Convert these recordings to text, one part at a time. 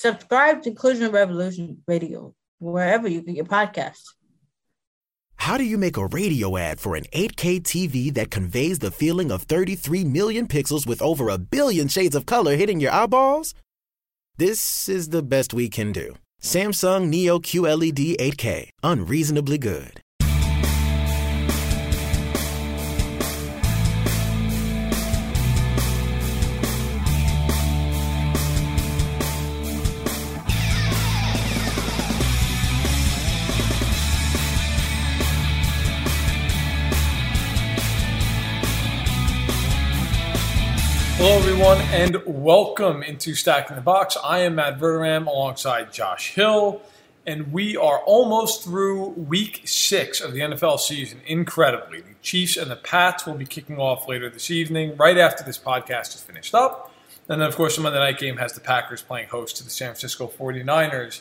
Subscribe to Inclusion Revolution Radio wherever you get your podcasts. How do you make a radio ad for an 8K TV that conveys the feeling of 33 million pixels with over a billion shades of color hitting your eyeballs? This is the best we can do. Samsung Neo QLED 8K, unreasonably good. Everyone, and welcome into Stacking the Box. I am Matt Verderame alongside Josh Hill, and we are almost through week six of the NFL season. Incredibly, the Chiefs and the Pats will be kicking off later this evening, right after this podcast is finished up. And then, of course, the Monday night game has the Packers playing host to the San Francisco 49ers.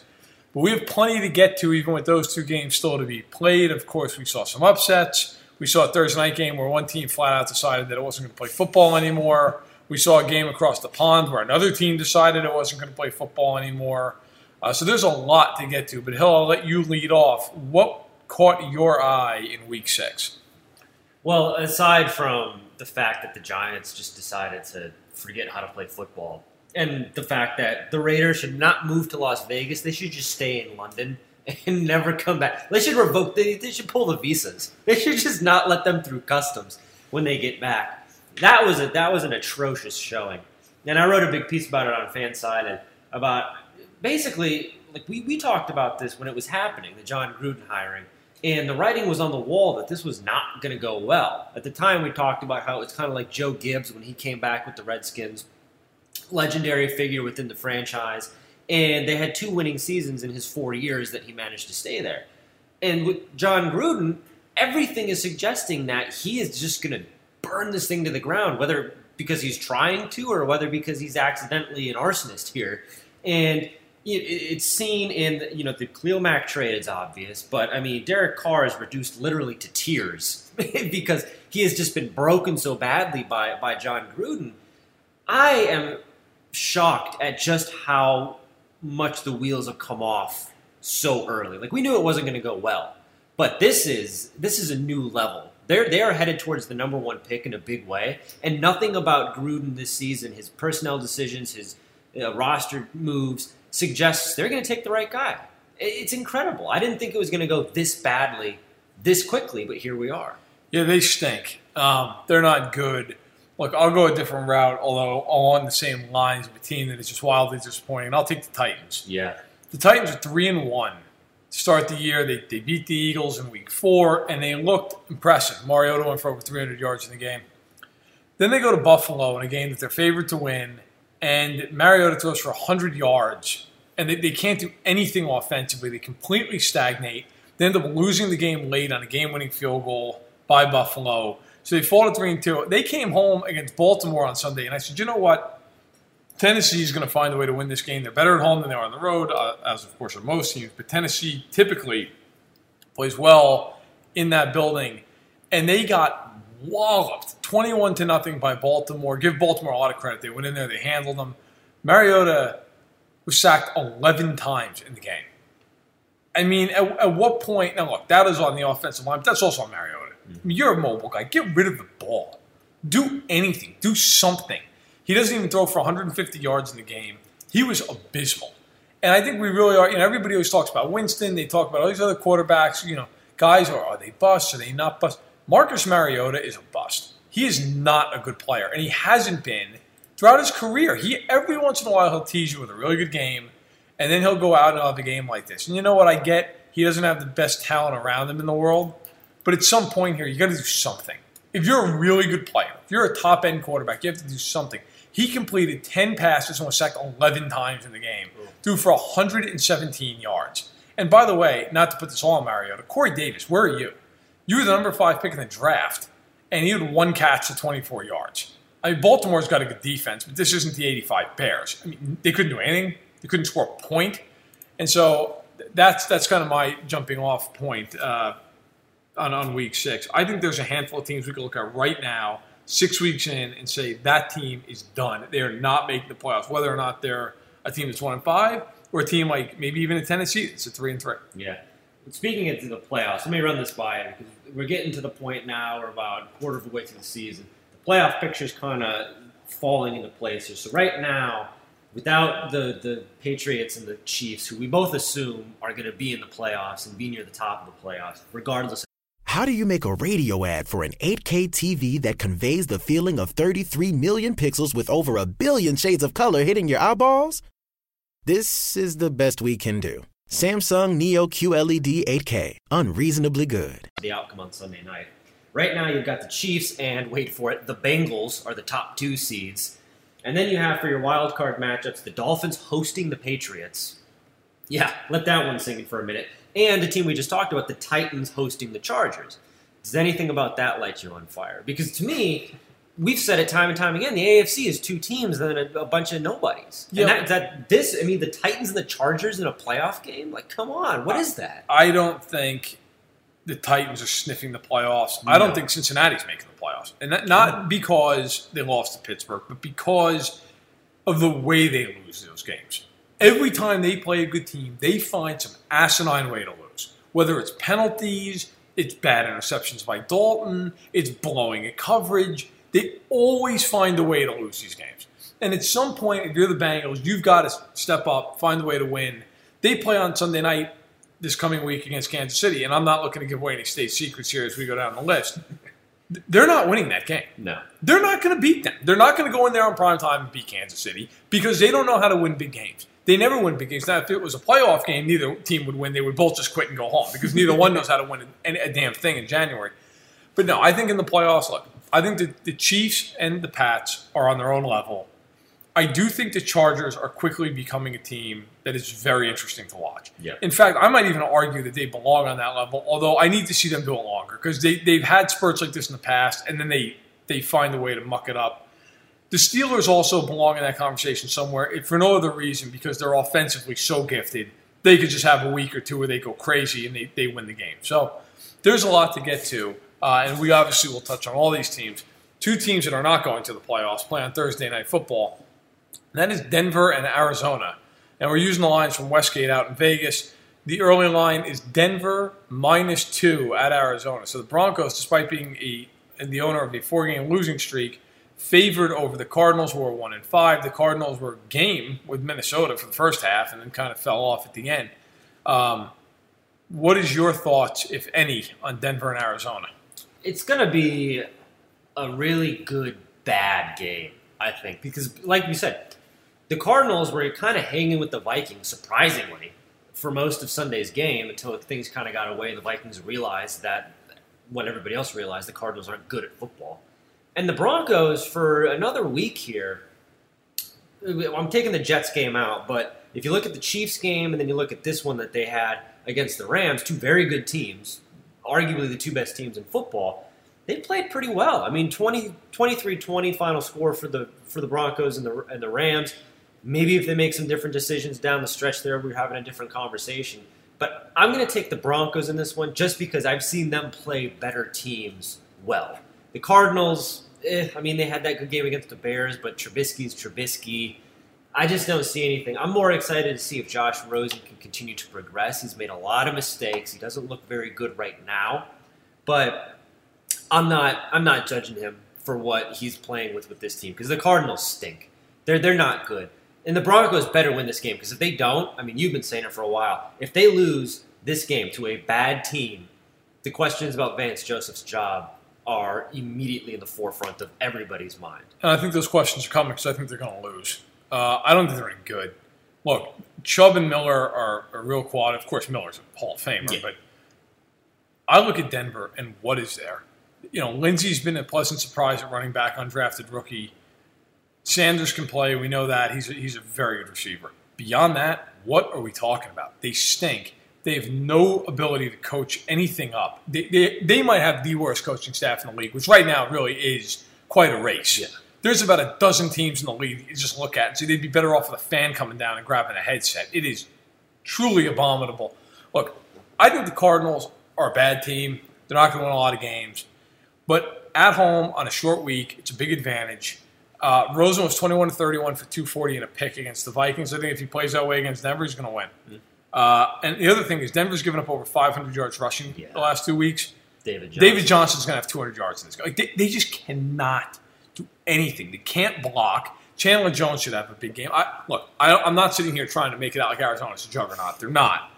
But we have plenty to get to, even with those two games still to be played. Of course, we saw some upsets. We saw a Thursday night game where one team flat out decided that it wasn't going to play football anymore. We saw a game across the pond where another team decided it wasn't going to play football anymore. Uh, so there's a lot to get to. But Hill, I'll let you lead off. What caught your eye in Week Six? Well, aside from the fact that the Giants just decided to forget how to play football, and the fact that the Raiders should not move to Las Vegas, they should just stay in London and never come back. They should revoke. They, they should pull the visas. They should just not let them through customs when they get back that was a that was an atrocious showing. And I wrote a big piece about it on Fansided about basically like we, we talked about this when it was happening, the Jon Gruden hiring. And the writing was on the wall that this was not going to go well. At the time, we talked about how it's kind of like Joe Gibbs when he came back with the Redskins, legendary figure within the franchise. And they had two winning seasons in his four years that he managed to stay there. And with Jon Gruden, everything is suggesting that he is just going to burn this thing to the ground, whether because he's trying to or whether because he's accidentally an arsonist here. And it's seen in you know the Khalil Mack trade. It's obvious, but I mean Derek Carr is reduced literally to tears because he has just been broken so badly by by Jon Gruden. I am shocked at just how much the wheels have come off so early. Like we knew it wasn't going to go well, but this is this is a new level they're they are headed towards the number one pick in a big way, and nothing about Gruden this season, his personnel decisions, his uh, roster moves suggests they're going to take the right guy. It's incredible. I didn't think it was going to go this badly, this quickly, but here we are. Yeah, they stink. Um, they're not good. Look, I'll go a different route, although along the same lines of a team that is just wildly disappointing. And I'll take the Titans. Yeah. The Titans are three and one start the year. They, they beat the Eagles in week four, and they looked impressive. Mariota went for over 300 yards in the game. Then they go to Buffalo in a game that they're favored to win, and Mariota throws for 100 yards, and they, they can't do anything offensively. They completely stagnate. They end up losing the game late on a game winning field goal by Buffalo. So they fall to 3 and 2. They came home against Baltimore on Sunday, and I said, you know what? Tennessee is going to find a way to win this game. They're better at home than they are on the road, uh, as of course are most teams. But Tennessee typically plays well in that building, and they got walloped, twenty-one to nothing by Baltimore. Give Baltimore a lot of credit. They went in there, they handled them. Mariota was sacked eleven times in the game. I mean, at, at what point? Now, look, that is on the offensive line, but that's also on Mariota. I mean, you're a mobile guy. Get rid of the ball. Do anything. Do something. He doesn't even throw for 150 yards in the game. He was abysmal. And I think we really are, you know, everybody always talks about Winston. They talk about all these other quarterbacks. You know, guys, are, are they busts? Are they not busts? Marcus Mariota is a bust. He is not a good player, and he hasn't been throughout his career. He Every once in a while, he'll tease you with a really good game, and then he'll go out and have a game like this. And you know what? I get he doesn't have the best talent around him in the world, but at some point here, you got to do something. If you're a really good player, if you're a top end quarterback, you have to do something. He completed 10 passes and was sacked 11 times in the game, threw for 117 yards. And by the way, not to put this all on Mariota, Corey Davis, where are you? You were the number five pick in the draft, and he had one catch to 24 yards. I mean, Baltimore's got a good defense, but this isn't the 85 Bears. I mean, they couldn't do anything. They couldn't score a point. And so that's that's kind of my jumping off point uh, on, on week six. I think there's a handful of teams we can look at right now six weeks in and say that team is done. They are not making the playoffs, whether or not they're a team that's one and five, or a team like maybe even a Tennessee that's a three and three. Yeah. Speaking into the playoffs, let me run this by you because we're getting to the point now. We're about a quarter of the way through the season. The playoff picture's kind of falling into place here. So right now, without the the Patriots and the Chiefs, who we both assume are going to be in the playoffs and be near the top of the playoffs, regardless. How do you make a radio ad for an 8K TV that conveys the feeling of 33 million pixels with over a billion shades of color hitting your eyeballs? This is the best we can do. Samsung Neo QLED 8K, unreasonably good. The outcome on Sunday night. Right now, you've got the Chiefs and wait for it, the Bengals are the top two seeds. And then you have for your wild card matchups the Dolphins hosting the Patriots. Yeah, let that one sink in for a minute. And a team we just talked about, the Titans hosting the Chargers. Does anything about that light you on fire? Because to me, we've said it time and time again. The AFC is two teams and then a, a bunch of nobodies. Yeah. And that, that this, I mean, the Titans and the Chargers in a playoff game. Like, come on, what is that? I don't think the Titans are sniffing the playoffs. I don't think Cincinnati's making the playoffs, and that, not because they lost to Pittsburgh, but because of the way they lose those games. Every time they play a good team, they find some asinine way to lose. Whether it's penalties, it's bad interceptions by Dalton, it's blowing at coverage. They always find a way to lose these games. And at some point, if you're the Bengals, you've got to step up, find a way to win. They play on Sunday night this coming week against Kansas City, and I'm not looking to give away any state secrets here as we go down the list. They're not winning that game. No. They're not going to beat them. They're not going to go in there on prime time and beat Kansas City because they don't know how to win big games. They never win big games. Now, if it was a playoff game, neither team would win. They would both just quit and go home because neither one knows how to win a, a damn thing in January. But no, I think in the playoffs, look, I think the, the Chiefs and the Pats are on their own level. I do think the Chargers are quickly becoming a team that is very interesting to watch. Yeah. In fact, I might even argue that they belong on that level, although I need to see them do it longer because they, they've had spurts like this in the past and then they, they find a way to muck it up. The Steelers also belong in that conversation somewhere, for no other reason, because they're offensively so gifted. They could just have a week or two where they go crazy and they, they win the game. So there's a lot to get to, uh, and we obviously will touch on all these teams. Two teams that are not going to the playoffs play on Thursday Night Football. That is Denver and Arizona. And we're using the lines from Westgate out in Vegas. The early line is Denver minus two at Arizona. So the Broncos, despite being a the owner of a four-game losing streak, favored over the Cardinals, who are one and five. The Cardinals were game with Minnesota for the first half, and then kind of fell off at the end. Um, what is your thoughts, if any, on Denver and Arizona? it's going to be a really good bad game, I think, because like you said, the Cardinals were kind of hanging with the Vikings surprisingly for most of Sunday's game until things kind of got away. and The Vikings realized that what everybody else realized, the Cardinals aren't good at football. And the Broncos for another week here. I'm taking the Jets game out, but if you look at the Chiefs game and then you look at this one that they had against the Rams, two very good teams, arguably the two best teams in football, they played pretty well. I mean, 20, 23-20 final score for the for the Broncos and the and the Rams. Maybe if they make some different decisions down the stretch there, we're having a different conversation. But I'm going to take the Broncos in this one just because I've seen them play better teams well. The Cardinals, eh, I mean, they had that good game against the Bears, but Trubisky's Trubisky. I just don't see anything. I'm more excited to see if Josh Rosen can continue to progress. He's made a lot of mistakes. He doesn't look very good right now, but I'm not. I'm not judging him for what he's playing with with this team because the Cardinals stink. They're they're not good, and the Broncos better win this game because if they don't, I mean, you've been saying it for a while. If they lose this game to a bad team, the questions about Vance Joseph's job are immediately in the forefront of everybody's mind. And I think those questions are coming because I think they're going to lose. Uh, I don't think they're any good. Look, Chubb and Miller are a real quad. Of course, Miller's a Hall of Famer, Yeah. but I look at Denver and what is there? You know, Lindsay's been a pleasant surprise at running back, undrafted rookie. Sanders can play. We know that. He's a, he's a very good receiver. Beyond that, what are we talking about? They stink. They have no ability to coach anything up. They, they, they might have the worst coaching staff in the league, which right now really is quite a race. Yeah. There's about a dozen teams in the league you just look at and see they'd be better off with a fan coming down and grabbing a headset. It is truly abominable. Look, I think the Cardinals are a bad team. They're not going to win a lot of games. But at home on a short week, it's a big advantage. Uh, Rosen was 21 to 31 for 240 and a pick against the Vikings. I think if he plays that way against Denver, he's going to win. Uh, and the other thing is, Denver's given up over 500 yards rushing Yeah. the last two weeks. David Johnson. David Johnson's going to have 200 yards in this game. Like, they, they just cannot do anything. They can't block. Chandler Jones should have a big game. I, look, I, I'm not sitting here trying to make it out like Arizona's a juggernaut. They're not.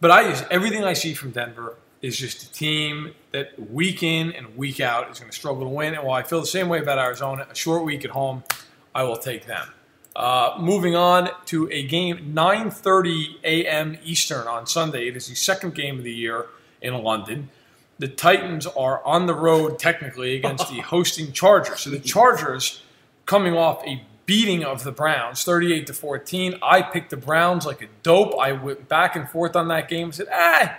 But I just everything I see from Denver is just a team that week in and week out is going to struggle to win. And while I feel the same way about Arizona, a short week at home, I will take them. Uh, moving on to a game 9:30 a.m. Eastern on Sunday. It is the second game of the year in London. The Titans are on the road technically against the hosting Chargers. So the Chargers coming off a beating of the Browns, 38 to 14. I picked the Browns like a dope. I went back and forth on that game. Said, ah,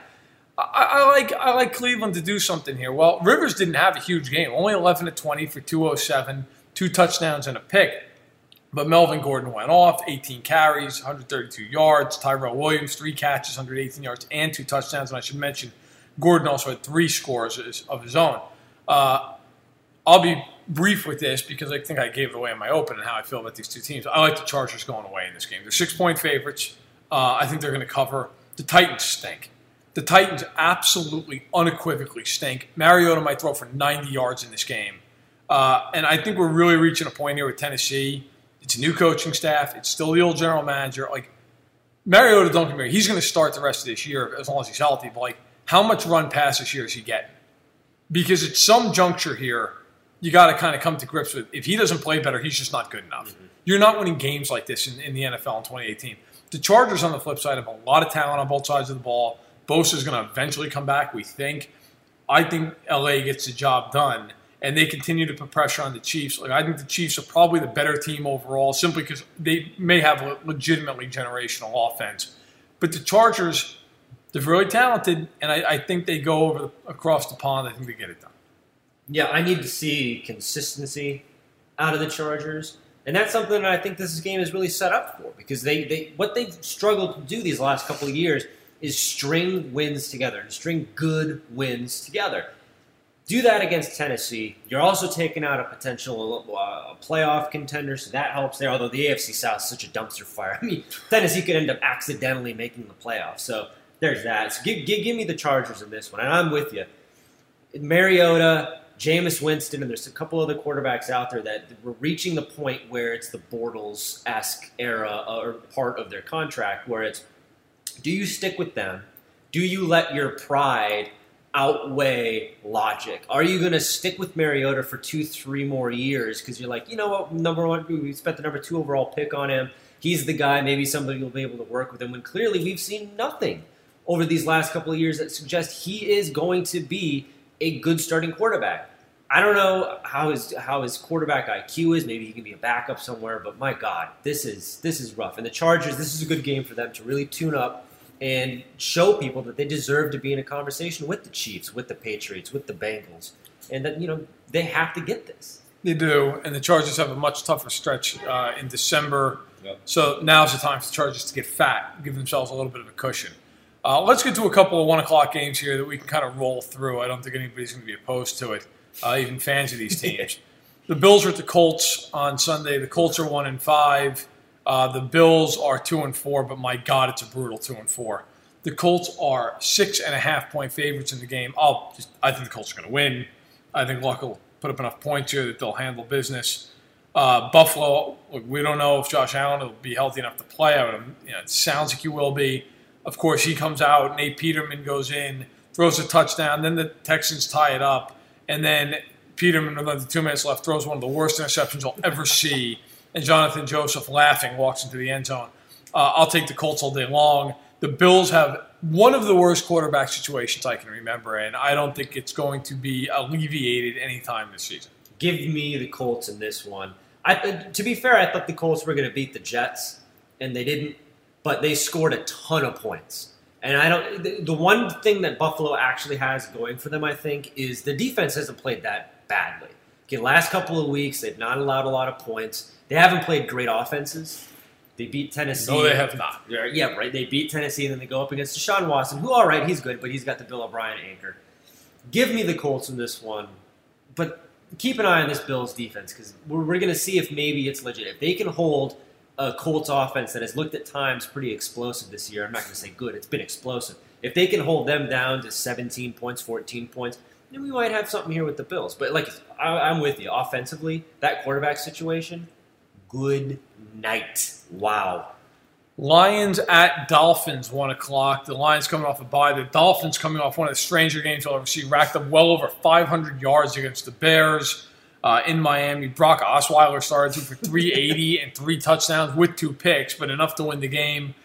I, I like I like Cleveland to do something here. Well, Rivers didn't have a huge game, only 11 to 20 for 207, two touchdowns and a pick. But Melvin Gordon went off, 18 carries, 132 yards. Tyrell Williams, three catches, 118 yards, and two touchdowns. And I should mention, Gordon also had three scores of his own. Uh, I'll be brief with this because I think I gave it away in my open and how I feel about these two teams. I like the Chargers going away in this game. They're six point favorites. Uh, I think they're going to cover. The Titans stink. The Titans absolutely, unequivocally stink. Mariota might throw for 90 yards in this game. Uh, and I think we're really reaching a point here with Tennessee. It's a new coaching staff. It's still the old general manager. Like, Mariota, don't get me wrong, he's going to start the rest of this year as long as he's healthy. But, like, how much run pass this year is he getting? Because at some juncture here, you got to kind of come to grips with if he doesn't play better, he's just not good enough. Mm-hmm. You're not winning games like this in, in the NFL in 2018. The Chargers, on the flip side, have a lot of talent on both sides of the ball. Bosa is going to eventually come back, we think. I think LA gets the job done, and they continue to put pressure on the Chiefs. Like I think the Chiefs are probably the better team overall, simply because they may have a legitimately generational offense. But the Chargers, they're really talented, and I, I think they go over the, across the pond. I think they get it done. Yeah, I need to see consistency out of the Chargers. And that's something that I think this game is really set up for because they, they what they've struggled to do these last couple of years is string wins together and string good wins together. Do that against Tennessee. You're also taking out a potential uh, playoff contender, so that helps there. Although the AFC South is such a dumpster fire. I mean, Tennessee could end up accidentally making the playoffs. So there's that. So give, give, give me the Chargers in this one, and I'm with you. Mariota, Jameis Winston, and there's a couple other quarterbacks out there that we're reaching the point where it's the Bortles esque era or part of their contract where it's do you stick with them? Do you let your pride outweigh logic? Are you going to stick with Mariota for two, three more years because you're like, you know what, number one, we spent the number two overall pick on him. He's the guy. Maybe somebody will be able to work with him. When clearly we've seen nothing over these last couple of years that suggest he is going to be a good starting quarterback. I don't know how his how his quarterback IQ is. Maybe he can be a backup somewhere. But my God, this is this is rough. And the Chargers, this is a good game for them to really tune up and show people that they deserve to be in a conversation with the Chiefs, with the Patriots, with the Bengals, and that you know they have to get this. They do, and the Chargers have a much tougher stretch uh, in December. Yep. So now's the time for the Chargers to get fat, give themselves a little bit of a cushion. Uh, let's get to a couple of one o'clock games here that we can kind of roll through. I don't think anybody's going to be opposed to it, uh, even fans of these teams. the Bills are at the Colts on Sunday. The Colts are one and five. Uh, the Bills are two and four, but my God, it's a brutal two and four. The Colts are six and a half point favorites in the game. I'll just, I think the Colts are going to win. I think Luck will put up enough points here that they'll handle business. Uh, Buffalo, we don't know if Josh Allen will be healthy enough to play. Would, you know, it sounds like he will be. Of course, he comes out. Nate Peterman goes in, throws a touchdown. Then the Texans tie it up, and then Peterman, with under two minutes left, throws one of the worst interceptions you'll ever see. And Johnathan Joseph, laughing, walks into the end zone. Uh, I'll take the Colts all day long. The Bills have one of the worst quarterback situations I can remember, and I don't think it's going to be alleviated anytime this season. Give me the Colts in this one. I, to be fair, I thought the Colts were going to beat the Jets, and they didn't. But they scored a ton of points. And I don't. The, the one thing that Buffalo actually has going for them, I think, is the defense hasn't played that badly. Okay, last couple of weeks they've not allowed a lot of points. They haven't played great offenses. They beat Tennessee. No, they have not. Yeah, right. They beat Tennessee, and then they go up against Deshaun Watson, who, all right, he's good, but he's got the Bill O'Brien anchor. Give me the Colts in this one, but keep an eye on this Bills defense because we're, we're going to see if maybe it's legit. If they can hold a Colts offense that has looked at times pretty explosive this year, I'm not going to say good, it's been explosive. If they can hold them down to 17 points, 14 points, then we might have something here with the Bills. But like I, I'm with you, offensively, that quarterback situation, good night. Wow. Lions at Dolphins, one o'clock. The Lions coming off a bye. The Dolphins coming off one of the stranger games I'll ever see. Racked up well over 500 yards against the Bears uh, in Miami. Brock Osweiler started for 380 and three touchdowns with two picks, but enough to win the game.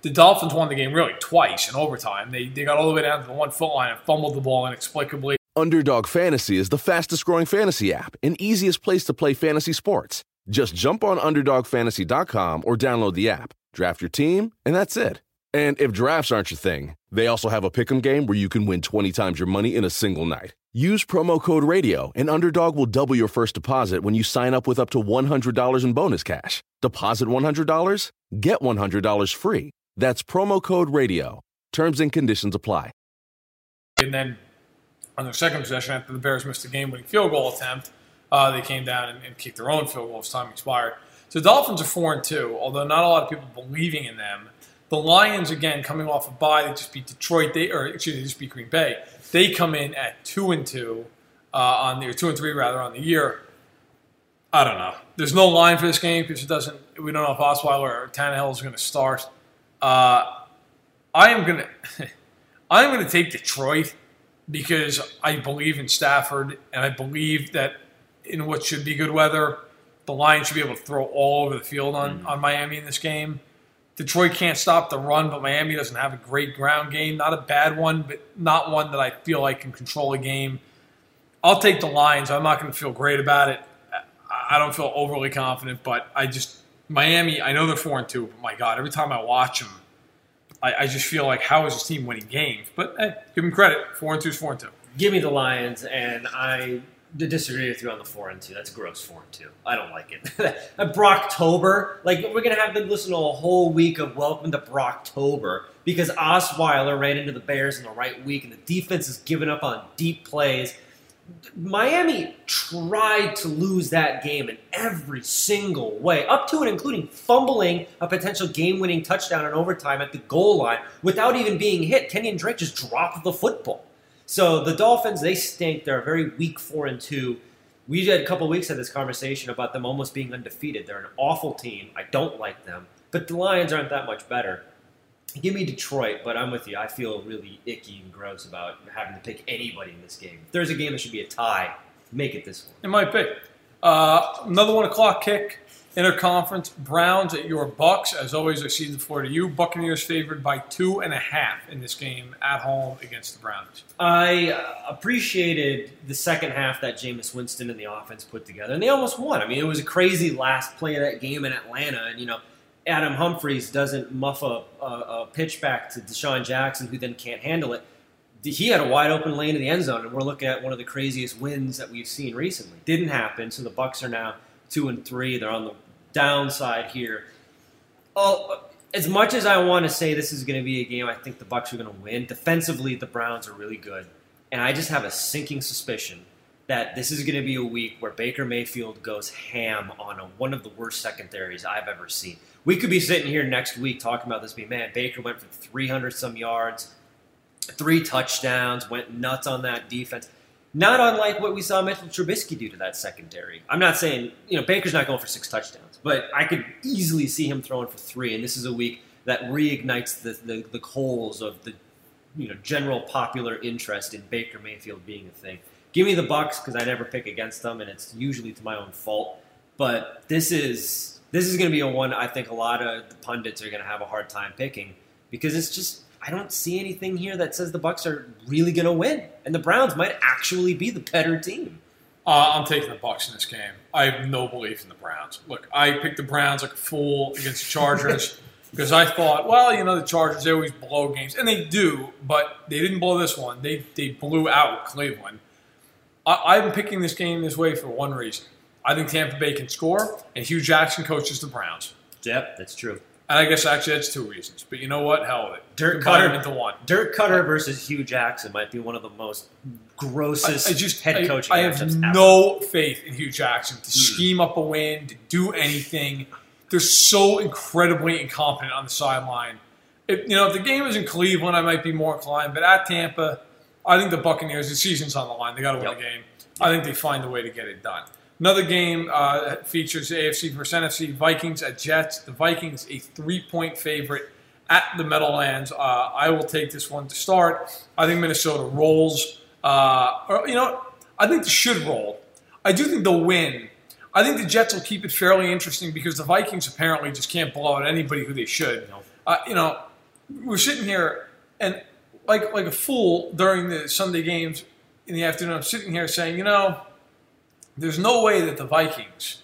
The Dolphins won the game really twice in overtime. They, they got all the way down to the one foot line and fumbled the ball inexplicably. Underdog Fantasy is the fastest growing fantasy app and easiest place to play fantasy sports. Just jump on UnderdogFantasy.com or download the app, draft your team, and that's it. And if drafts aren't your thing, they also have a pick'em game where you can win 20 times your money in a single night. Use promo code RADIO, and Underdog will double your first deposit when you sign up with up to $100 in bonus cash. Deposit $100, get $100 free. That's promo code RADIO. Terms and conditions apply. And then on their second possession, after the Bears missed a game winning field goal attempt, uh, they came down and, and, kicked their own field goal as time expired. So Dolphins are 4 and 2, although not a lot of people believing in them. The Lions, again, coming off a bye, they just beat Detroit, they, or excuse me, they just beat Green Bay. They come in at 2 and 2 uh, on the, 2 and 3 rather, on the year. I don't know. There's no line for this game because it doesn't. We don't know if Osweiler or Tannehill is going to start. Uh, I am going to. I'm going to take Detroit because I believe in Stafford and I believe that in what should be good weather, the Lions should be able to throw all over the field on, mm. on Miami in this game. Detroit can't stop the run, but Miami doesn't have a great ground game. Not a bad one, but not one that I feel like can control a game. I'll take the Lions. I'm not going to feel great about it. I don't feel overly confident, but I just Miami. I know they're four and two, but my God, every time I watch them, I, I just feel like how is this team winning games? But hey, give them credit. Four and two is four and two. Give me the Lions, and I disagree with you on the four and two. That's gross four and two. I don't like it. Brocktober, like we're gonna have to listen to a whole week of Welcome to Brocktober because Osweiler ran into the Bears in the right week, and the defense is giving up on deep plays. Miami tried to lose that game in every single way, up to and including fumbling a potential game-winning touchdown in overtime at the goal line without even being hit. Kenyon Drake just dropped the football. So the Dolphins, they stink. They're a very weak four and two. We had a couple weeks of this conversation about them almost being undefeated. They're an awful team. I don't like them, but the Lions aren't that much better. Give me Detroit, but I'm with you. I feel really icky and gross about having to pick anybody in this game. If there's a game that should be a tie, make it this one. It might be. Uh, another one o'clock kick. Interconference Browns at your Bucks. As always, I see the floor to you. Buccaneers favored by two and a half in this game at home against the Browns. I appreciated the second half that Jameis Winston and the offense put together, and they almost won. I mean, it was a crazy last play of that game in Atlanta, and you know, Adam Humphries doesn't muff a, a, a pitch back to DeSean Jackson, who then can't handle it. He had a wide open lane in the end zone, and we're looking at one of the craziest wins that we've seen recently. Didn't happen, so the Bucks are now two and three. They're on the downside here. Oh, as much as I want to say this is going to be a game, I think the Bucks are going to win. Defensively, the Browns are really good, and I just have a sinking suspicion that this is going to be a week where Baker Mayfield goes ham on a, one of the worst secondaries I've ever seen. We could be sitting here next week talking about this being man. Baker went for 300 some yards, three touchdowns, went nuts on that defense. Not unlike what we saw Mitchell Trubisky do to that secondary. I'm not saying, you know, Baker's not going for six touchdowns, but I could easily see him throwing for three. And this is a week that reignites the, the, the coals of the, you know, general popular interest in Baker Mayfield being a thing. Give me the Bucks because I never pick against them, and it's usually to my own fault. But this is this is going to be a one I think a lot of the pundits are going to have a hard time picking because it's just I don't see anything here that says the Bucks are really going to win, and the Browns might actually be the better team. Uh, I'm taking the Bucks in this game. I have no belief in the Browns. Look, I picked the Browns like a fool against the Chargers because I thought, well, you know, the Chargers they always blow games, and they do, but they didn't blow this one. They they blew out Cleveland. I, I've been picking this game this way for one reason. I think Tampa Bay can score, and Hue Jackson coaches the Browns. Yep, that's true. And I guess actually that's two reasons. But you know what? Hell of it. Dirk Combine Koetter- into one. Dirk Koetter versus Hue Jackson might be one of the most grossest I, I just head I- coaching I, have matchups ever. no faith in Hue Jackson to Hmm. scheme up a win, to do anything. They're so incredibly incompetent on the sideline. If you know, if the game is in Cleveland, I might be more inclined. But at Tampa, I think the Buccaneers. The season's on the line. They got to win Yep. the game. I think they find a way to get it done. Another game uh, features AFC versus NFC. Vikings at Jets. The Vikings a three-point favorite at the Meadowlands. Uh, I will take this one to start. I think Minnesota rolls. Uh, or you know, I think they should roll. I do think they'll win. I think the Jets will keep it fairly interesting because the Vikings apparently just can't blow out anybody who they should. Uh, you know, we're sitting here and like like a fool during the Sunday games in the afternoon. I'm sitting here saying, you know, there's no way that the Vikings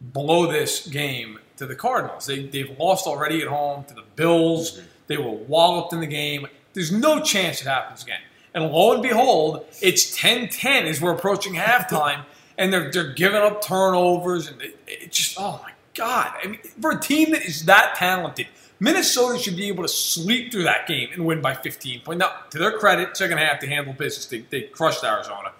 blow this game to the Cardinals. They, they've lost already at home to the Bills. Mm-hmm. They were walloped in the game. There's no chance it happens again. And lo and behold, it's 10-10 as we're approaching halftime, and they're, they're giving up turnovers. And it, it just, oh my God. I mean, for a team that is that talented, Minnesota should be able to sleep through that game and win by 15 points. Now, to their credit, second half, they handled business. They, they crushed Arizona.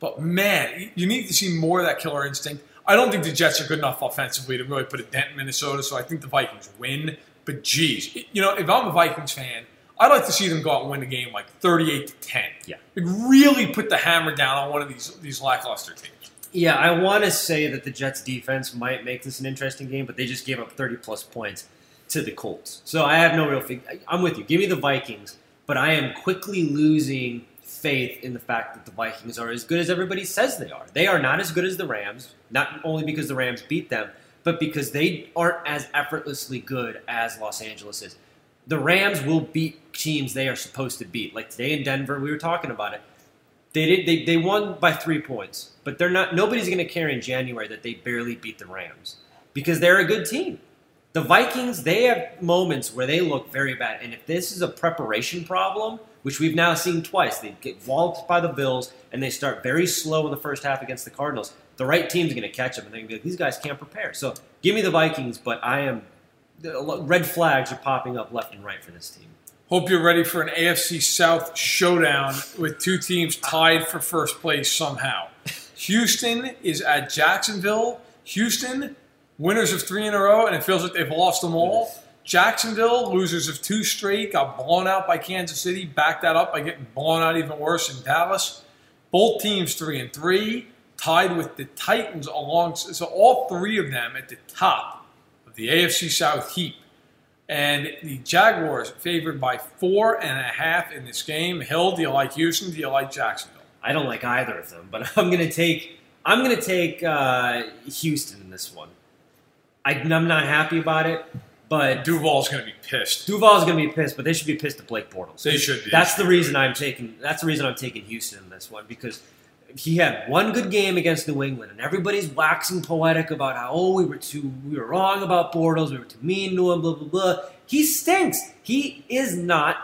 But man, you need to see more of that killer instinct. I don't think the Jets are good enough offensively to really put a dent in Minnesota, so I think the Vikings win. But geez, you know, if I'm a Vikings fan, I'd like to see them go out and win the game like 38 to 10. Yeah. Like really put the hammer down on one of these these lackluster teams. Yeah, I want to say that the Jets defense might make this an interesting game, but they just gave up 30 plus points to the Colts. So I have no real. I'm with you. Give me the Vikings, but I am quickly losing faith in the fact that the Vikings are as good as everybody says they are. They are not as good as the Rams, not only because the Rams beat them, but because they aren't as effortlessly good as Los Angeles is. The Rams will beat teams they are supposed to beat. Like today in Denver, we were talking about it. They did. They, they won by three points, but they're not. Nobody's going to care in January that they barely beat the Rams because they're a good team. The Vikings, they have moments where they look very bad, and if this is a preparation problem, which we've now seen twice, they get walloped by the Bills and they start very slow in the first half against the Cardinals. The right team's going to catch them, and they're going to be like, "These guys can't prepare." So give me the Vikings, but I am red flags are popping up left and right for this team. Hope you're ready for an AFC South showdown with two teams tied for first place somehow. Houston is at Jacksonville. Houston, winners of three in a row, and it feels like they've lost them all. Jacksonville, losers of two straight, got blown out by Kansas City, backed that up by getting blown out even worse in Dallas. Both teams three and three, tied with the Titans along. So all three of them at the top of the AFC South heap. And the Jaguars favored by four and a half in this game. Hill, do you like Houston? Do you like Jacksonville? I don't like either of them, but I'm gonna take I'm gonna take uh, Houston in this one. I, I'm not happy about it, but Duval's going to be pissed. Duval's gonna be pissed, but they should be pissed at Blake Bortles. They should be. That's the reason I'm taking. That's the reason I'm taking Houston in this one because he had one good game against New England, and everybody's waxing poetic about how oh we were too we were wrong about Bortles, we were too mean to him, blah blah blah. He stinks. He is not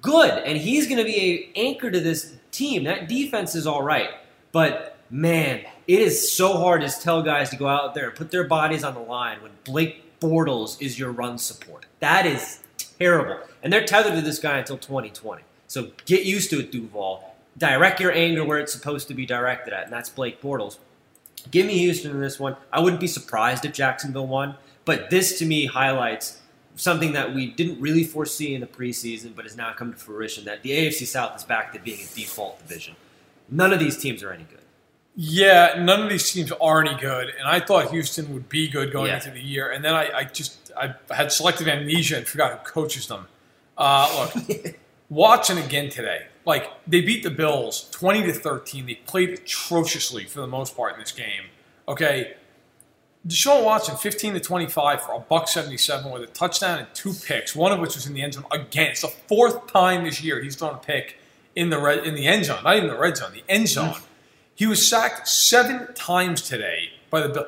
good, and he's going to be a anchor to this team. That defense is all right, but man, it is so hard to tell guys to go out there and put their bodies on the line when Blake Bortles is your run support. That is terrible, and they're tethered to this guy until 2020. So get used to it, Duval. Direct your anger where it's supposed to be directed at, and that's Blake Bortles. Give me Houston in this one. I wouldn't be surprised if Jacksonville won, but this to me highlights something that we didn't really foresee in the preseason, but has now come to fruition that the AFC South is back to being a default division. None of these teams are any good. Yeah, none of these teams are any good, and I thought Houston would be good going Yeah. into the year, and then I, I just I had selective amnesia and forgot who coaches them. Uh, look, watching again today, like they beat the Bills twenty to thirteen. They played atrociously for the most part in this game. Okay, Deshaun Watson, 15 to 25 for a buck 77 with a touchdown and two picks, one of which was in the end zone. Again, it's the fourth time this year he's thrown a pick in the red, in the end zone, not even the red zone, the end zone. He was sacked seven times today by the Bill.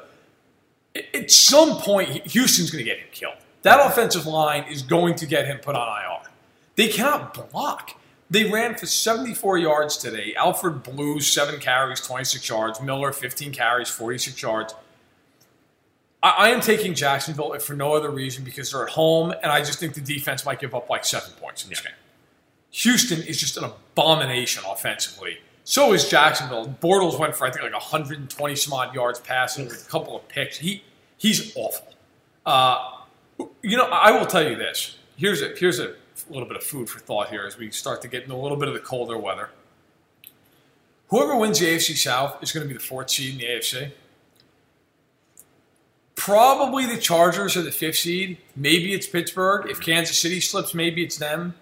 At some point, Houston's going to get him killed. That offensive line is going to get him put on IR. They cannot block. They ran for 74 yards today. Alfred Blue, seven carries, 26 yards. Miller, 15 carries, 46 yards. I, I am taking Jacksonville for no other reason because they're at home, and I just think the defense might give up like seven points in this game. Houston is just an abomination offensively. So is Jacksonville. Bortles went for I think like 120 some odd yards passing, with a couple of picks. He he's awful. Uh, you know, I will tell you this. Here's a here's a little bit of food for thought here as we start to get into a little bit of the colder weather. Whoever wins the AFC South is going to be the fourth seed in the AFC. Probably the Chargers are the fifth seed. Maybe it's Pittsburgh. If Kansas City slips, maybe it's them.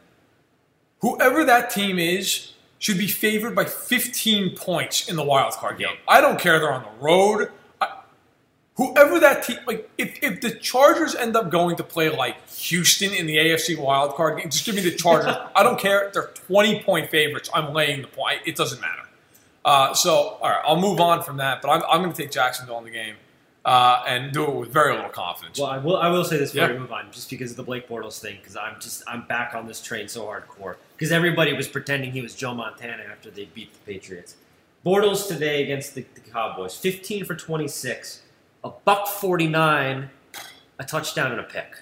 Whoever that team is should be favored by 15 points in the wild card game. I don't care they're on the road. I, whoever that team, like if, if the Chargers end up going to play like Houston in the AFC wild card game, just give me the Chargers. I don't care. They're 20 point favorites. I'm laying the point. It doesn't matter. Uh, so, all right, I'll move on from that, but I'm, I'm going to take Jacksonville in the game uh, and do it with very little confidence. Well, I will. I will say this before Yeah. we move on, just because of the Blake Bortles thing, because I'm just I'm back on this train so hardcore. Because everybody was pretending he was Joe Montana after they beat the Patriots. Bortles today against the, the Cowboys, 15 for 26, a buck 49, a touchdown and a pick.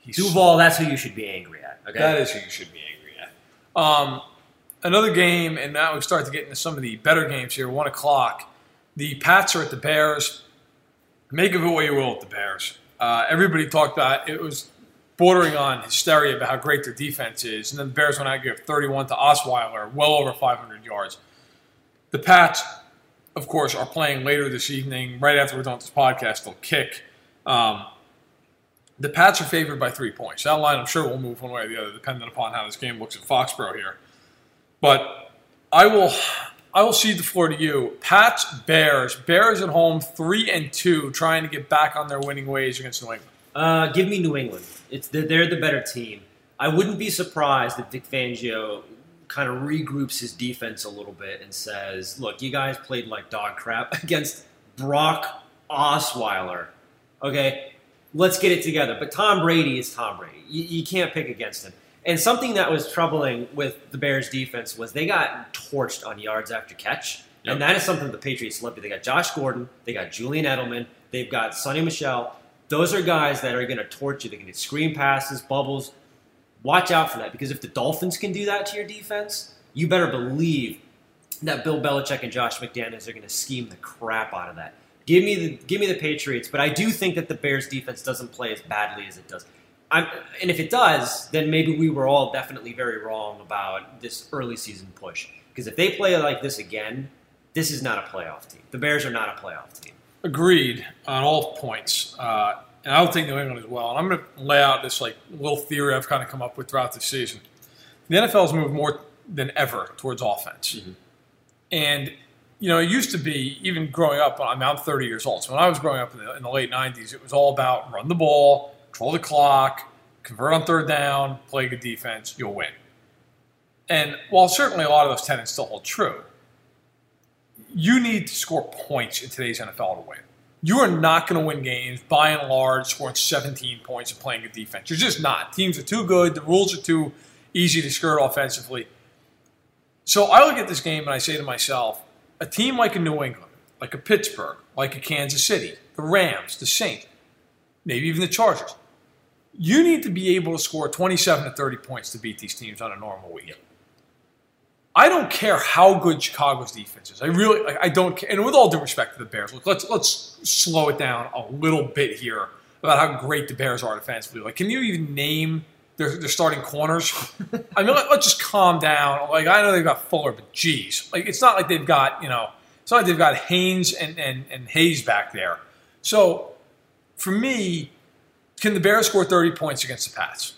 He's- Duval, that's who you should be angry at. Okay. That is who you should be angry at. Um, another game, and now we start to get into some of the better games here. One o'clock. The Pats are at the Bears. Make of it what you will with the Bears. Uh, everybody talked about it was bordering on hysteria about how great their defense is, and then the Bears went out and gave 31 to Osweiler, well over 500 yards. The Pats, of course, are playing later this evening, right after we're done with this podcast. They'll kick. Um, the Pats are favored by three points. That line, I'm sure, will move one way or the other, depending upon how this game looks at Foxborough here. But I will, I will cede the floor to you. Pats, Bears, Bears at home, three and two, trying to get back on their winning ways against New England. Uh, give me New England. It's they're, they're the better team. I wouldn't be surprised if Vic Fangio kind of regroups his defense a little bit and says, "Look, you guys played like dog crap against Brock Osweiler. Okay, let's get it together." But Tom Brady is Tom Brady. You, you can't pick against him. And something that was troubling with the Bears defense was they got torched on yards after catch. Yep. And that is something the Patriots love. They got Josh Gordon, they got Julian Edelman, they've got Sony Michel. Those are guys that are going to torch you. They can get screen passes, bubbles. Watch out for that because if the Dolphins can do that to your defense, you better believe that Bill Belichick and Josh McDaniels are going to scheme the crap out of that. Give me the give me the Patriots, but I do think that the Bears defense doesn't play as badly as it does. I'm, and if it does, then maybe we were all definitely very wrong about this early season push. Because if they play like this again, this is not a playoff team. The Bears are not a playoff team. Agreed on all points. Uh, and I'll take New England as well. And I'm going to lay out this like little theory I've kind of come up with throughout the season. The NFL has moved more than ever towards offense. And, you know, it used to be, even growing up, I mean, I'm 30 years old. So when I was growing up in the, in the late 90s, it was all about run the ball, control the clock, convert on third down, play good defense, you'll win. And while certainly a lot of those tenets still hold true, you need to score points in today's NFL to win. You are not going to win games by and large scoring 17 points and playing good defense. You're just not. Teams are too good. The rules are too easy to skirt offensively. So I look at this game and I say to myself, a team like a New England, like a Pittsburgh, like a Kansas City, the Rams, the Saints, maybe even the Chargers, you need to be able to score 27 to 30 points to beat these teams on a normal week. I don't care how good Chicago's defense is. I really, like, I don't care. And with all due respect to the Bears, look, let's let's slow it down a little bit here about how great the Bears are defensively. Like, can you even name their, their starting corners? I mean, let, let's just calm down. Like, I know they've got Fuller, but geez, like it's not like they've got you know, it's not like they've got Haynes and and, and Hayes back there. So, for me, can the Bears score thirty points against the Pats?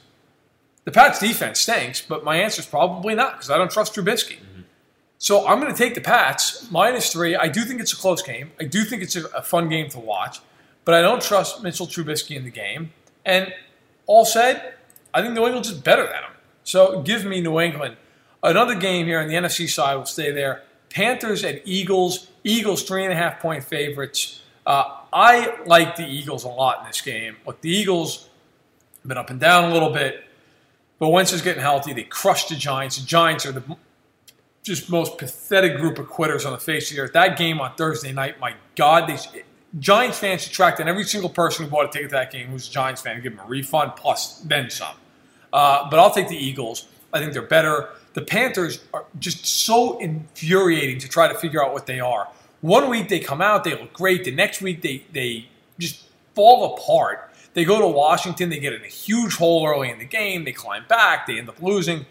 The Pats defense stinks, but my answer is probably not because I don't trust Trubisky. Mm-hmm. So I'm going to take the Pats minus three. I do think it's a close game. I do think it's a, a fun game to watch, but I don't trust Mitchell Trubisky in the game. And all said, I think New England's just better than him. So give me New England. Another game here on the NFC side will stay there. Panthers at Eagles. Eagles three and a half point favorites. Uh, I like the Eagles a lot in this game. Look, the Eagles have been up and down a little bit. But Wentz is getting healthy. They crushed the Giants. The Giants are the just most pathetic group of quitters on the face of the earth. That game on Thursday night, my God, they Giants fans should track down every single person who bought a ticket to that game who's a Giants fan and give them a refund plus then some. Uh, but I'll take the Eagles. I think they're better. The Panthers are just so infuriating to try to figure out what they are. One week they come out, they look great. The next week they they just fall apart. They go to Washington, they get in a huge hole early in the game, they climb back, they end up losing.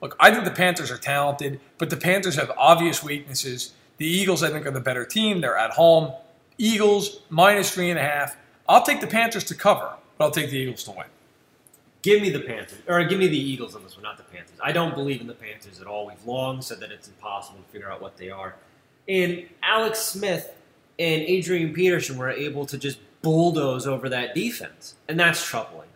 Look, I think the Panthers are talented, but the Panthers have obvious weaknesses. The Eagles, I think, are the better team. They're at home. Eagles minus three and a half. I'll take the Panthers to cover, but I'll take the Eagles to win. Give me the Panthers, or give me the Eagles on this one, not the Panthers. I don't believe in the Panthers at all. We've long said that it's impossible to figure out what they are. And Alex Smith and Adrian Peterson were able to just bulldoze over that defense, and that's troubling.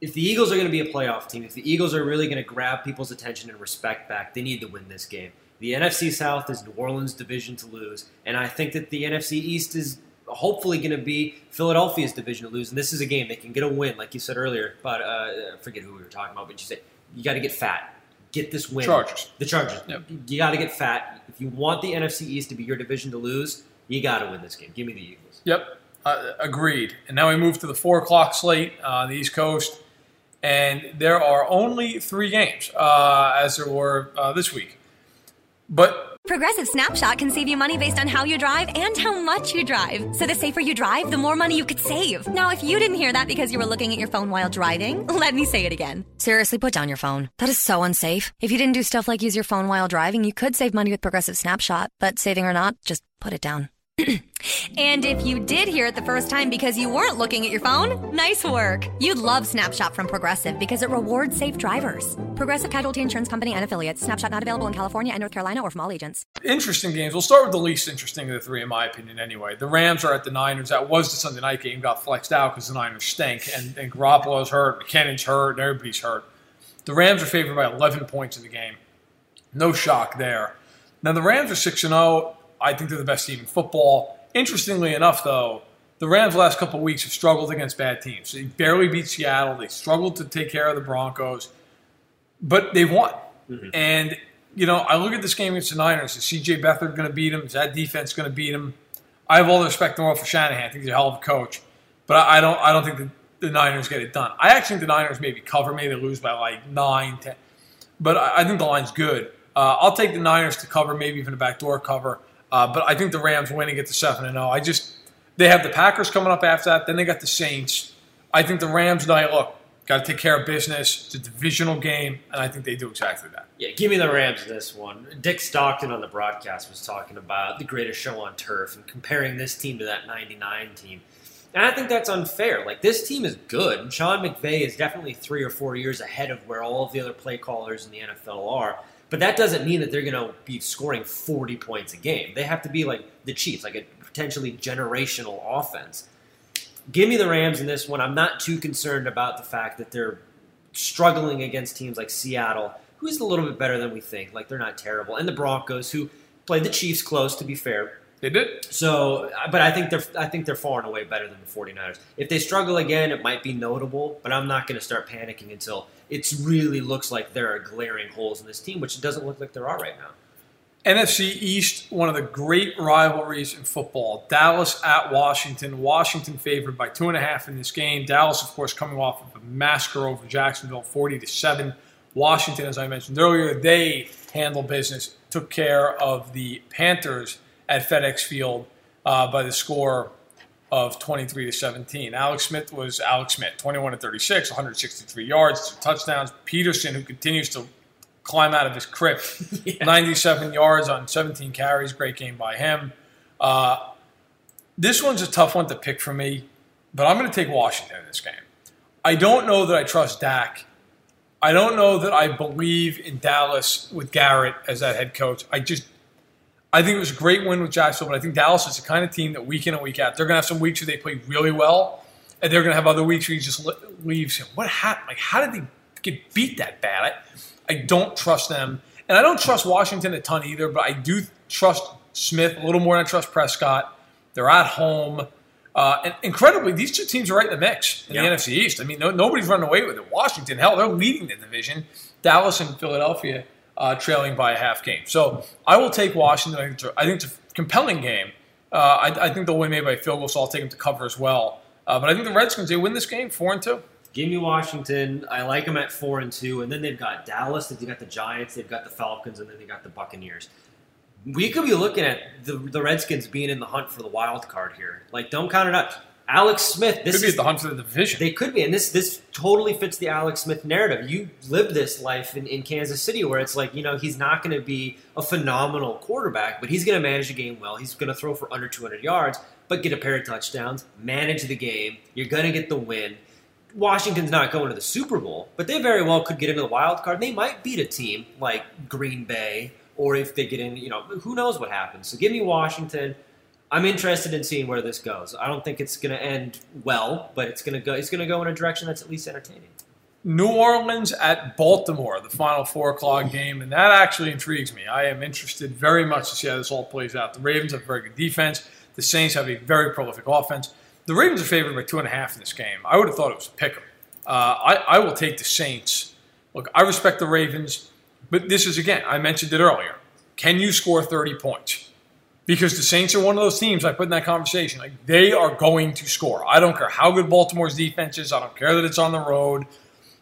If the Eagles are going to be a playoff team, if the Eagles are really going to grab people's attention and respect back, they need to win this game. The NFC South is New Orleans' division to lose, and I think that the NFC East is hopefully going to be Philadelphia's division to lose. And this is a game they can get a win, like you said earlier. But uh, I forget who we were talking about, but you said you got to get fat, get this win. Chargers. The Chargers. Yep. You got to get fat. If you want the NFC East to be your division to lose, you got to win this game. Give me the Eagles. Yep, uh, agreed. And now we move to the four o'clock slate on the East Coast, and there are only three games, uh, as there were uh, this week. But Progressive Snapshot can save you money based on how you drive and how much you drive. So the safer you drive, the more money you could save. Now, if you didn't hear that because you were looking at your phone while driving, let me say it again. Seriously, put down your phone. That is so unsafe. If you didn't do stuff like use your phone while driving, you could save money with Progressive Snapshot. But saving or not, just put it down. and if you did hear it the first time because you weren't looking at your phone, nice work. You'd love Snapshot from Progressive because it rewards safe drivers. Progressive Casualty Insurance Company and affiliates. Snapshot not available in California and North Carolina or from all agents. interesting games. We'll start with the least interesting of the three, in my opinion, anyway. The Rams are at the Niners. That was the Sunday night game, got flexed out because the Niners stink, and, and Garoppolo's hurt, McKinnon's hurt, and everybody's hurt. The Rams are favored by 11 points in the game. No shock there. Now, the Rams are 6 0. I think they're the best team in football. Interestingly enough, though, the Rams the last couple of weeks have struggled against bad teams. They barely beat Seattle. They struggled to take care of the Broncos, but they've won. And, you know, I look at this game against the Niners. Is CJ Beathard going to beat him? Is that defense going to beat him? I have all the respect in the world for Shanahan. I think he's a hell of a coach. But I I don't, I don't think the, the Niners get it done. I actually think the Niners maybe cover. Maybe they lose by like nine, ten. But I, I think the line's good. Uh, I'll take the Niners to cover, maybe even a backdoor cover. Uh, but I think the Rams win and get to 7 and 0. I just, they have the Packers coming up after that. Then they got the Saints. I think the Rams tonight, look, got to take care of business. It's a divisional game, and I think they do exactly that. Yeah, give me the Rams in this one. Dick Stockton on the broadcast was talking about the greatest show on turf and comparing this team to that 99 team. And I think that's unfair. Like, this team is good. And Sean McVay is definitely three or four years ahead of where all of the other play callers in the NFL are. But that doesn't mean that they're going to be scoring 40 points a game. They have to be like the Chiefs, like a potentially generational offense. Give me the Rams in this one. I'm not too concerned about the fact that they're struggling against teams like Seattle, who's a little bit better than we think. Like they're not terrible, and the Broncos, who played the Chiefs close, to be fair. They did. So, but I think they're I think they're far and away better than the 49ers. If they struggle again, it might be notable, but I'm not going to start panicking until it really looks like there are glaring holes in this team, which it doesn't look like there are right now. NFC East, one of the great rivalries in football. Dallas at Washington. Washington favored by two and a half in this game. Dallas, of course, coming off of a massacre over Jacksonville, forty to seven. Washington, as I mentioned earlier, they handled business, took care of the Panthers at FedEx Field uh, by the score of 23 to 17. Alex Smith was Alex Smith, 21 to 36, 163 yards, two touchdowns. Peterson, who continues to climb out of his crypt, 97 yards on 17 carries. Great game by him. Uh, this one's a tough one to pick for me, but I'm going to take Washington in this game. I don't know that I trust Dak. I don't know that I believe in Dallas with Garrett as that head coach. I just I think it was a great win with Jacksonville, but I think Dallas is the kind of team that week in and week out, they're going to have some weeks where they play really well, and they're going to have other weeks where you just leave. What happened? Like, how did they get beat that bad? I, I don't trust them, and I don't trust Washington a ton either. But I do trust Smith a little more than I trust Prescott. They're at home, uh, and incredibly, these two teams are right in the mix in Yeah. the NFC East. I mean, no, nobody's running away with it. Washington, hell, they're leading the division. Dallas and Philadelphia uh, trailing by a half game. So I will take Washington. I think, it's a, think it's a compelling game, Uh, I, I, think they'll win maybe by field goal, so I'll take them to cover as well. Uh, but I think the Redskins they win this game four and two. Give me Washington. I like them at four and two, and then they've got Dallas. They've got the Giants. They've got the Falcons, and then they got the Buccaneers. We could be looking at the, the Redskins being in the hunt for the wild card here. Like, don't count it out. Alex Smith. This could be is, the hunt for the division. They could be, and this this totally fits the Alex Smith narrative. You lived this life in, in Kansas City, where it's like you know he's not going to be a phenomenal quarterback, but he's going to manage the game well. He's going to throw for under 200 yards, but get a pair of touchdowns, manage the game. You're going to get the win. Washington's not going to the Super Bowl, but they very well could get into the wild card. They might beat a team like Green Bay, or if they get in, you know, who knows what happens. So give me Washington. I'm interested in seeing where this goes. I don't think it's going to end well, but it's going to go. It's going to go in a direction that's at least entertaining. New Orleans at Baltimore, the final four o'clock game, and that actually intrigues me. I am interested very much to see how this all plays out. The Ravens have a very good defense. The Saints have a very prolific offense. The Ravens are favored by two and a half in this game. I would have thought it was a pick 'em. Uh, I, I will take the Saints. Look, I respect the Ravens, but this is again, I mentioned it earlier. Can you score 30 points? Because the Saints are one of those teams I put in that conversation. Like they are going to score. I don't care how good Baltimore's defense is. I don't care that it's on the road.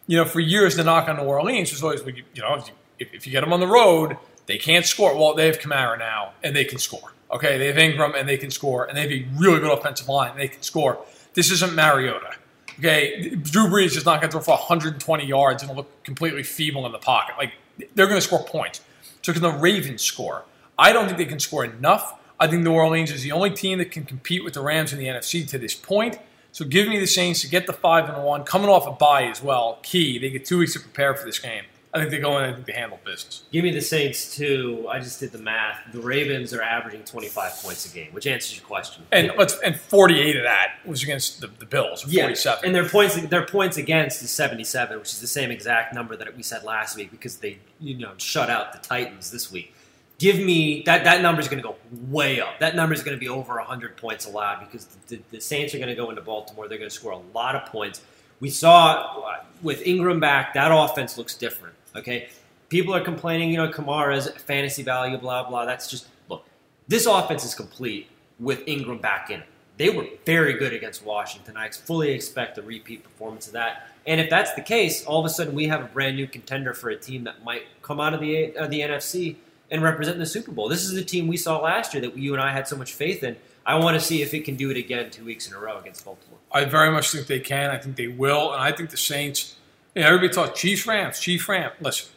You know, for years the knock on New Orleans was always, you know, if, if you get them on the road, they can't score. Well, they have Kamara now, and they can score. Okay, they have Ingram, and they can score, and they have a really good offensive line, and they can score. This isn't Mariota. Okay, Drew Brees is not going to throw for 120 yards and look completely feeble in the pocket. Like they're going to score points. So can the Ravens score? I don't think they can score enough. I think New Orleans is the only team that can compete with the Rams in the NFC to this point. So give me the Saints to get the five and one, coming off a bye as well. Key, they get two weeks to prepare for this game. I think they go in and I think they handle business. Give me the Saints too. I just did the math. The Ravens are averaging 25 points a game, which answers your question. And let's and 48 of that was against the, the Bills. 47. Yeah, and their points their points against is 77, which is the same exact number that we said last week because they you know shut out the Titans this week give me that that number is going to go way up. That number is going to be over 100 points allowed because the, the, the Saints are going to go into Baltimore. They're going to score a lot of points. We saw uh, with Ingram back, that offense looks different. Okay, people are complaining, you know, Kamara's fantasy value, blah blah. That's just look. This offense is complete with Ingram back in. They were very good against Washington. I fully expect a repeat performance of that. And if that's the case, all of a sudden we have a brand new contender for a team that might come out of the uh, the NFC and represent the Super Bowl. This is the team we saw last year that you and I had so much faith in. I want to see if it can do it again two weeks in a row against Baltimore. I very much think they can. I think they will, and I think the Saints. You know, everybody talks Chiefs, Rams, Chiefs, Rams. Listen,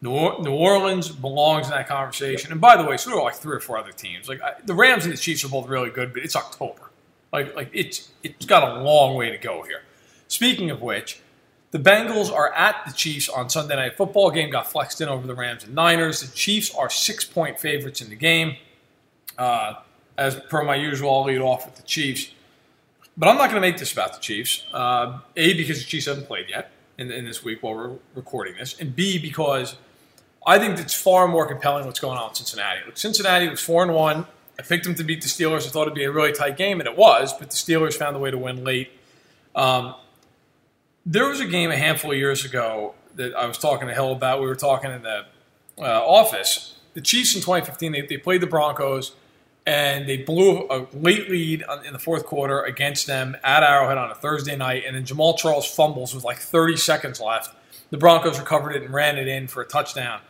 New Orleans belongs in that conversation. And by the way, so do like three or four other teams. Like I, the Rams and the Chiefs are both really good, but it's October. Like like it's it's got a long way to go here. Speaking of which, the Bengals are at the Chiefs on Sunday Night Football. Game got flexed in over the Rams and Niners. The Chiefs are six point favorites in the game. Uh, as per my usual, I'll lead off with the Chiefs. But I'm not going to make this about the Chiefs. Uh, a, because the Chiefs haven't played yet in, in this week while we're recording this. And B, because I think it's far more compelling what's going on in Cincinnati. Look, Cincinnati was 4 and 1. I picked them to beat the Steelers. I thought it'd be a really tight game, and it was, but the Steelers found a way to win late. Um, there was a game a handful of years ago that I was talking to Hill about. We were talking in the uh, office. The Chiefs in 2015, they, they played the Broncos and they blew a late lead in the fourth quarter against them at Arrowhead on a Thursday night. And then Jamaal Charles fumbles with like 30 seconds left. The Broncos recovered it and ran it in for a touchdown.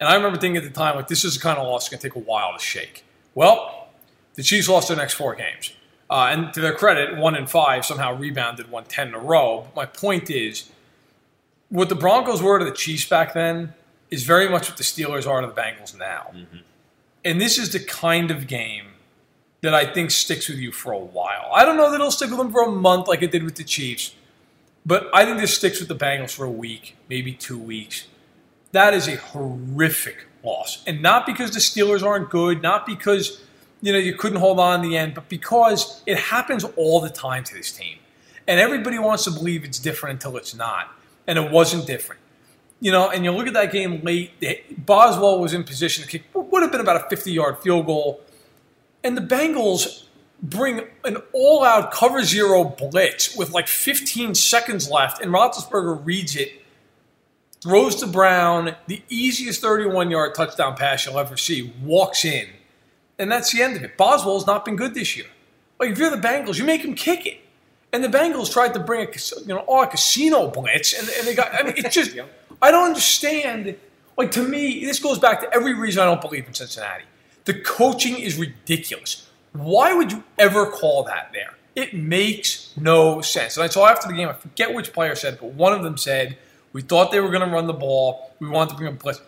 And I remember thinking at the time, like, this is the kind of loss that's going to take a while to shake. Well, the Chiefs lost their next four games. Uh, and to their credit, one and five somehow rebounded, won 10 in a row. But my point is, what the Broncos were to the Chiefs back then is very much what the Steelers are to the Bengals now. Mm-hmm. And this is the kind of game that I think sticks with you for a while. I don't know that it'll stick with them for a month like it did with the Chiefs, but I think this sticks with the Bengals for a week, maybe two weeks. That is a horrific loss. And not because the Steelers aren't good, not because you know, you couldn't hold on in the end, but because it happens all the time to this team. And everybody wants to believe it's different until it's not. And it wasn't different. You know, and you look at that game late, Boswell was in position to kick what would have been about a 50 yard field goal. And the Bengals bring an all out cover zero blitz with like 15 seconds left, and Roethlisberger reads it, throws to Brown, the easiest 31 yard touchdown pass you'll ever see, walks in and that's the end of it. Boswell's not been good this year. Like if you're the Bengals, you make him kick it. And the Bengals tried to bring a you know all a casino blitz, and, and they got. I mean, it's just I don't understand. Like to me, this goes back to every reason I don't believe in Cincinnati. The coaching is ridiculous. Why would you ever call that there? It makes no sense. And I saw after the game, I forget which player said, but one of them said, "We thought they were going to run the ball. We wanted to bring a blitz."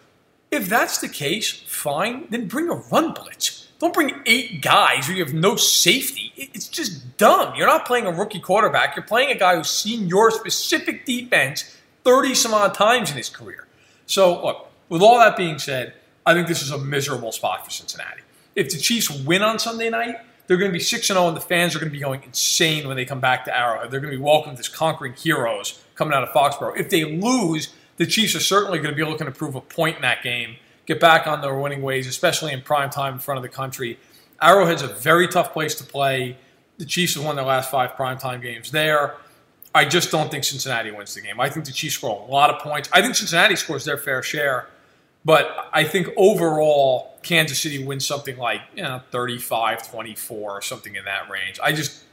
If that's the case, fine. Then bring a run blitz. Don't bring eight guys where you have no safety. It's just dumb. You're not playing a rookie quarterback. You're playing a guy who's seen your specific defense 30 some odd times in his career. So, look, with all that being said, I think this is a miserable spot for Cincinnati. If the Chiefs win on Sunday night, they're going to be 6 0, and the fans are going to be going insane when they come back to Arrowhead. They're going to be welcomed as conquering heroes coming out of Foxborough. If they lose, the Chiefs are certainly going to be looking to prove a point in that game, get back on their winning ways, especially in prime time in front of the country. Arrowhead's a very tough place to play. The Chiefs have won their last five primetime games there. I just don't think Cincinnati wins the game. I think the Chiefs score a lot of points. I think Cincinnati scores their fair share. But I think overall, Kansas City wins something like you know, 35 24 or something in that range. I just,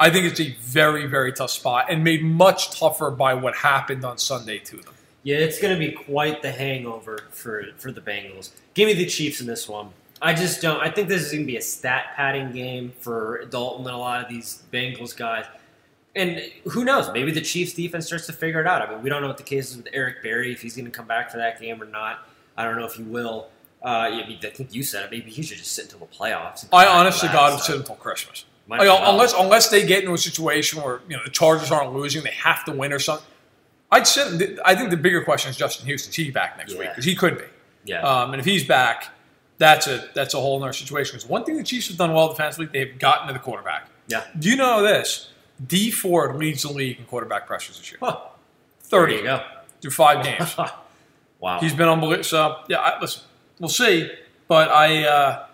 I think it's a very, very tough spot and made much tougher by what happened on Sunday to them. Yeah, it's going to be quite the hangover for for the Bengals. Give me the Chiefs in this one. I just don't. I think this is going to be a stat padding game for Dalton and a lot of these Bengals guys. And who knows? Maybe the Chiefs defense starts to figure it out. I mean, we don't know what the case is with Eric Berry if he's going to come back for that game or not. I don't know if he will. Uh, I, mean, I think you said it. Maybe he should just sit until the playoffs. I honestly God that, sit until Christmas. Like, unless unless they get into a situation where you know the Chargers aren't losing, they have to win or something. I'd sit. I think the bigger question is Justin Houston. Is he back next week? Because he could be. Yeah. Um, and if he's back, that's a that's a whole other situation. Because one thing the Chiefs have done well defensively, they've gotten to the quarterback. yeah. Do you know this? Dee Ford leads the league in quarterback pressures this year. Huh. Thirty. Go. Through five games. wow. He's been unbelievable. So yeah, I, listen, we'll see. But I, uh,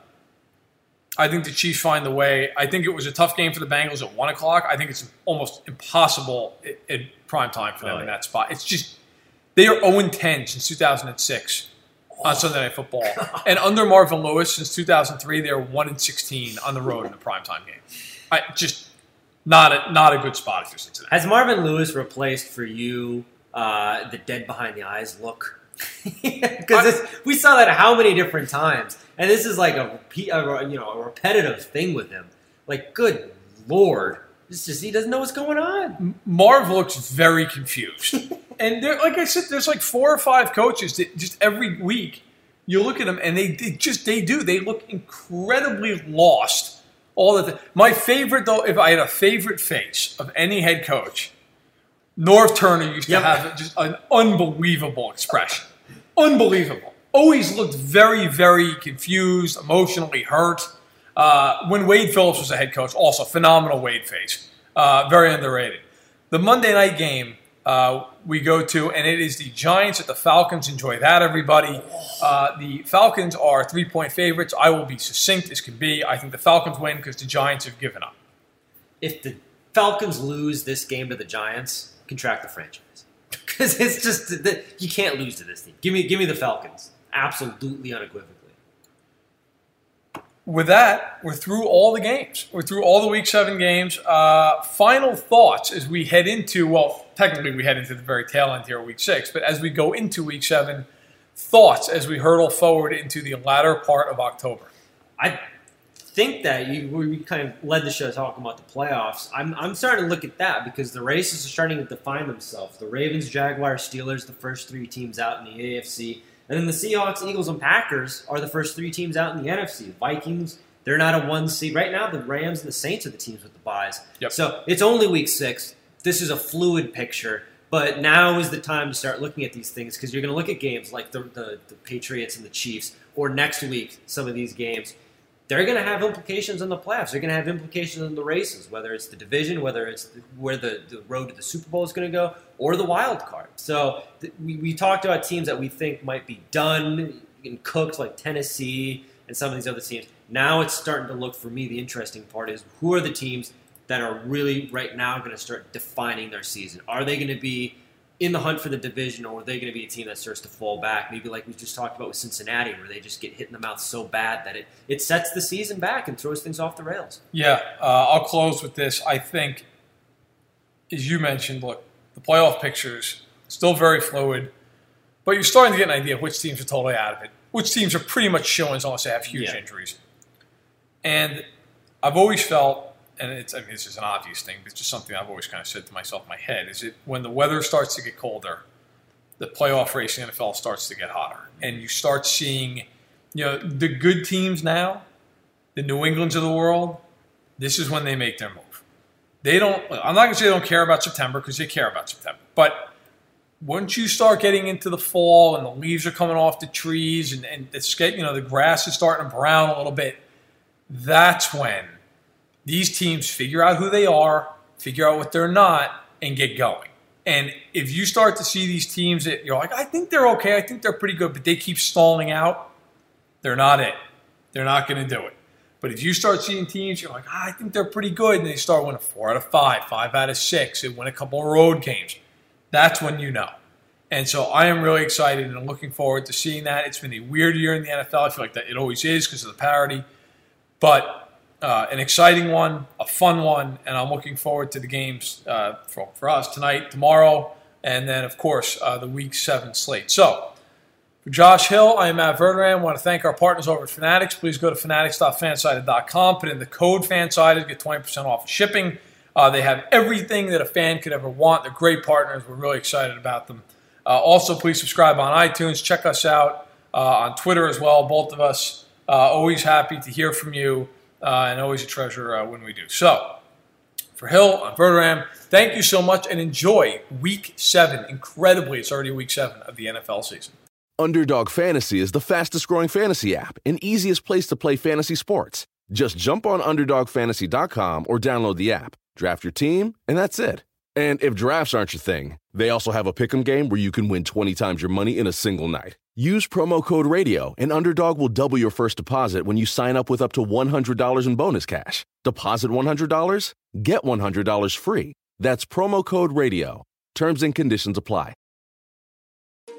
I think the Chiefs find the way. I think it was a tough game for the Bengals at one o'clock. I think it's almost impossible at, at prime time for them Oh, in that spot. It's just they are zero 10 since two thousand and six on Sunday Night Football, and under Marvin Lewis since two thousand three, they're one and sixteen on the road in the primetime game. I just not a not a good spot for Cincinnati. Has Marvin Lewis replaced for you uh, the dead behind the eyes look? Because we saw that how many different times, and this is like a, a you know a repetitive thing with him. Like, good lord, it's just he doesn't know what's going on. Marv looks very confused. and there, like I said, there's like four or five coaches that just every week you look at them and they, they just they do they look incredibly lost. All the th- my favorite though, if I had a favorite face of any head coach, Norv Turner used Yep. to have just an unbelievable expression, unbelievable. Always looked very very confused, emotionally hurt. Uh, when Wade Phillips was a head coach, also phenomenal Wade face, uh, very underrated. The Monday night game uh, we go to, and it is the Giants at the Falcons. Enjoy that, everybody. Uh, the Falcons are three point favorites. I will be succinct as can be. I think the Falcons win because the Giants have given up. If the Falcons lose this game to the Giants, contract the franchise because it's just you can't lose to this team. Give me give me the Falcons, absolutely unequivocally. with that, we're through all the games. We're through all the Week Seven games. Uh, final thoughts as we head into well, technically we head into the very tail end here, of Week Six, but as we go into Week Seven, thoughts as we hurtle forward into the latter part of October. I think that you we kind of led the show talking about the playoffs. I'm, I'm starting to look at that because the races are starting to define themselves. The Ravens, Jaguars, Steelers, the first three teams out in the AFC, and then the Seahawks, Eagles, and Packers are the first three teams out in the NFC. Vikings, they're not a one seed right now. The Rams and the Saints are the teams with the byes. Yep. So it's only week six. This is a fluid picture. But now is the time to start looking at these things because you're going to look at games like the, the, the Patriots and the Chiefs, or next week, some of these games they're going to have implications on the playoffs. They're going to have implications on the races, whether it's the division, whether it's the, where the, the road to the Super Bowl is going to go, or the wild card. So th- we, we talked about teams that we think might be done and cooked, like Tennessee and some of these other teams. Now it's starting to look for me. The interesting part is who are the teams that are really right now going to start defining their season? Are they going to be in the hunt for the division, or are they going to be a team that starts to fall back? Maybe like we just talked about with Cincinnati, where they just get hit in the mouth so bad that it, it sets the season back and throws things off the rails. Yeah, uh, I'll close with this. I think, as you mentioned, look, the playoff pictures still very fluid, but you're starting to get an idea of which teams are totally out of it, which teams are pretty much showings unless they have huge Yeah. injuries. And I've always felt, and it's I mean this is an obvious thing, but it's just something I've always kind of said to myself in my head, is it when the weather starts to get colder, the playoff race in the NFL starts to get hotter, and you start seeing, you know, the good teams now, the New Englands of the world. This is when they make their move. They don't. I'm not going to say they don't care about September because they care about September, but once you start getting into the fall and the leaves are coming off the trees and, and the you know the grass is starting to brown a little bit, that's when these teams figure out who they are, figure out what they're not, and get going. And if you start to see these teams that you're like, I think they're okay, I think they're pretty good, but they keep stalling out, they're not it. They're not going to do it. But if you start seeing teams, you're like, ah, I think they're pretty good, and they start winning four out of five, five out of six, and win a couple of road games, that's when you know. And so I am really excited and looking forward to seeing that. It's been a weird year in the NFL. I feel like that it always is because of the parity, but uh, an exciting one, a fun one, and I'm looking forward to the games uh, for, for us tonight, tomorrow, and then of course uh, the Week Seven slate. So. For Josh Hill, I am Matt Verderame. I want to thank our partners over at Fanatics. Please go to fanatics.fansided.com. Put in the code FANSIDED, get 20% off of shipping. Uh, they have everything that a fan could ever want. They're great partners. We're really excited about them. Uh, also, please subscribe on iTunes. Check us out uh, on Twitter as well, both of us. Uh, always happy to hear from you uh, and always a treasure uh, when we do. So, for Hill, on Verderame, thank you so much and enjoy week seven. Incredibly, it's already week seven of the NFL season. Underdog Fantasy is the fastest growing fantasy app and easiest place to play fantasy sports. Just jump on UnderdogFantasy.com or download the app, draft your team, and that's it. And if drafts aren't your thing, they also have a pick'em game where you can win 20 times your money in a single night. Use promo code RADIO, and Underdog will double your first deposit when you sign up with up to $100 in bonus cash. Deposit $100, get $100 free. That's promo code RADIO. Terms and conditions apply.